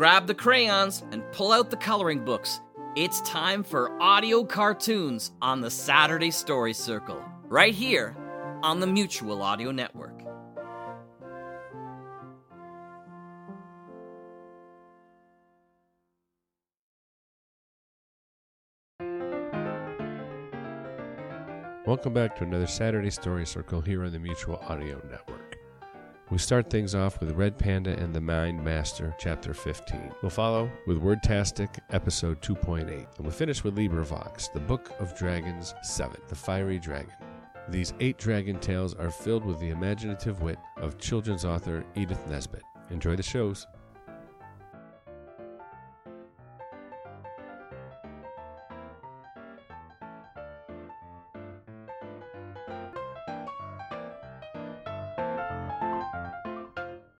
grab the crayons, and pull out the coloring books. It's time for audio cartoons on the Saturday Story Circle, right here on the Mutual Audio Network. Welcome back to another Saturday Story Circle here on the Mutual Audio Network. We start things off with Red Panda and the Mind Master, Chapter 15. We'll follow with Wordtastic, Episode 2.8. And we'll finish with LibriVox, the Book of Dragons 7, The Fiery Dragon. These eight dragon tales are filled with the imaginative wit of children's author Edith Nesbit. Enjoy the shows.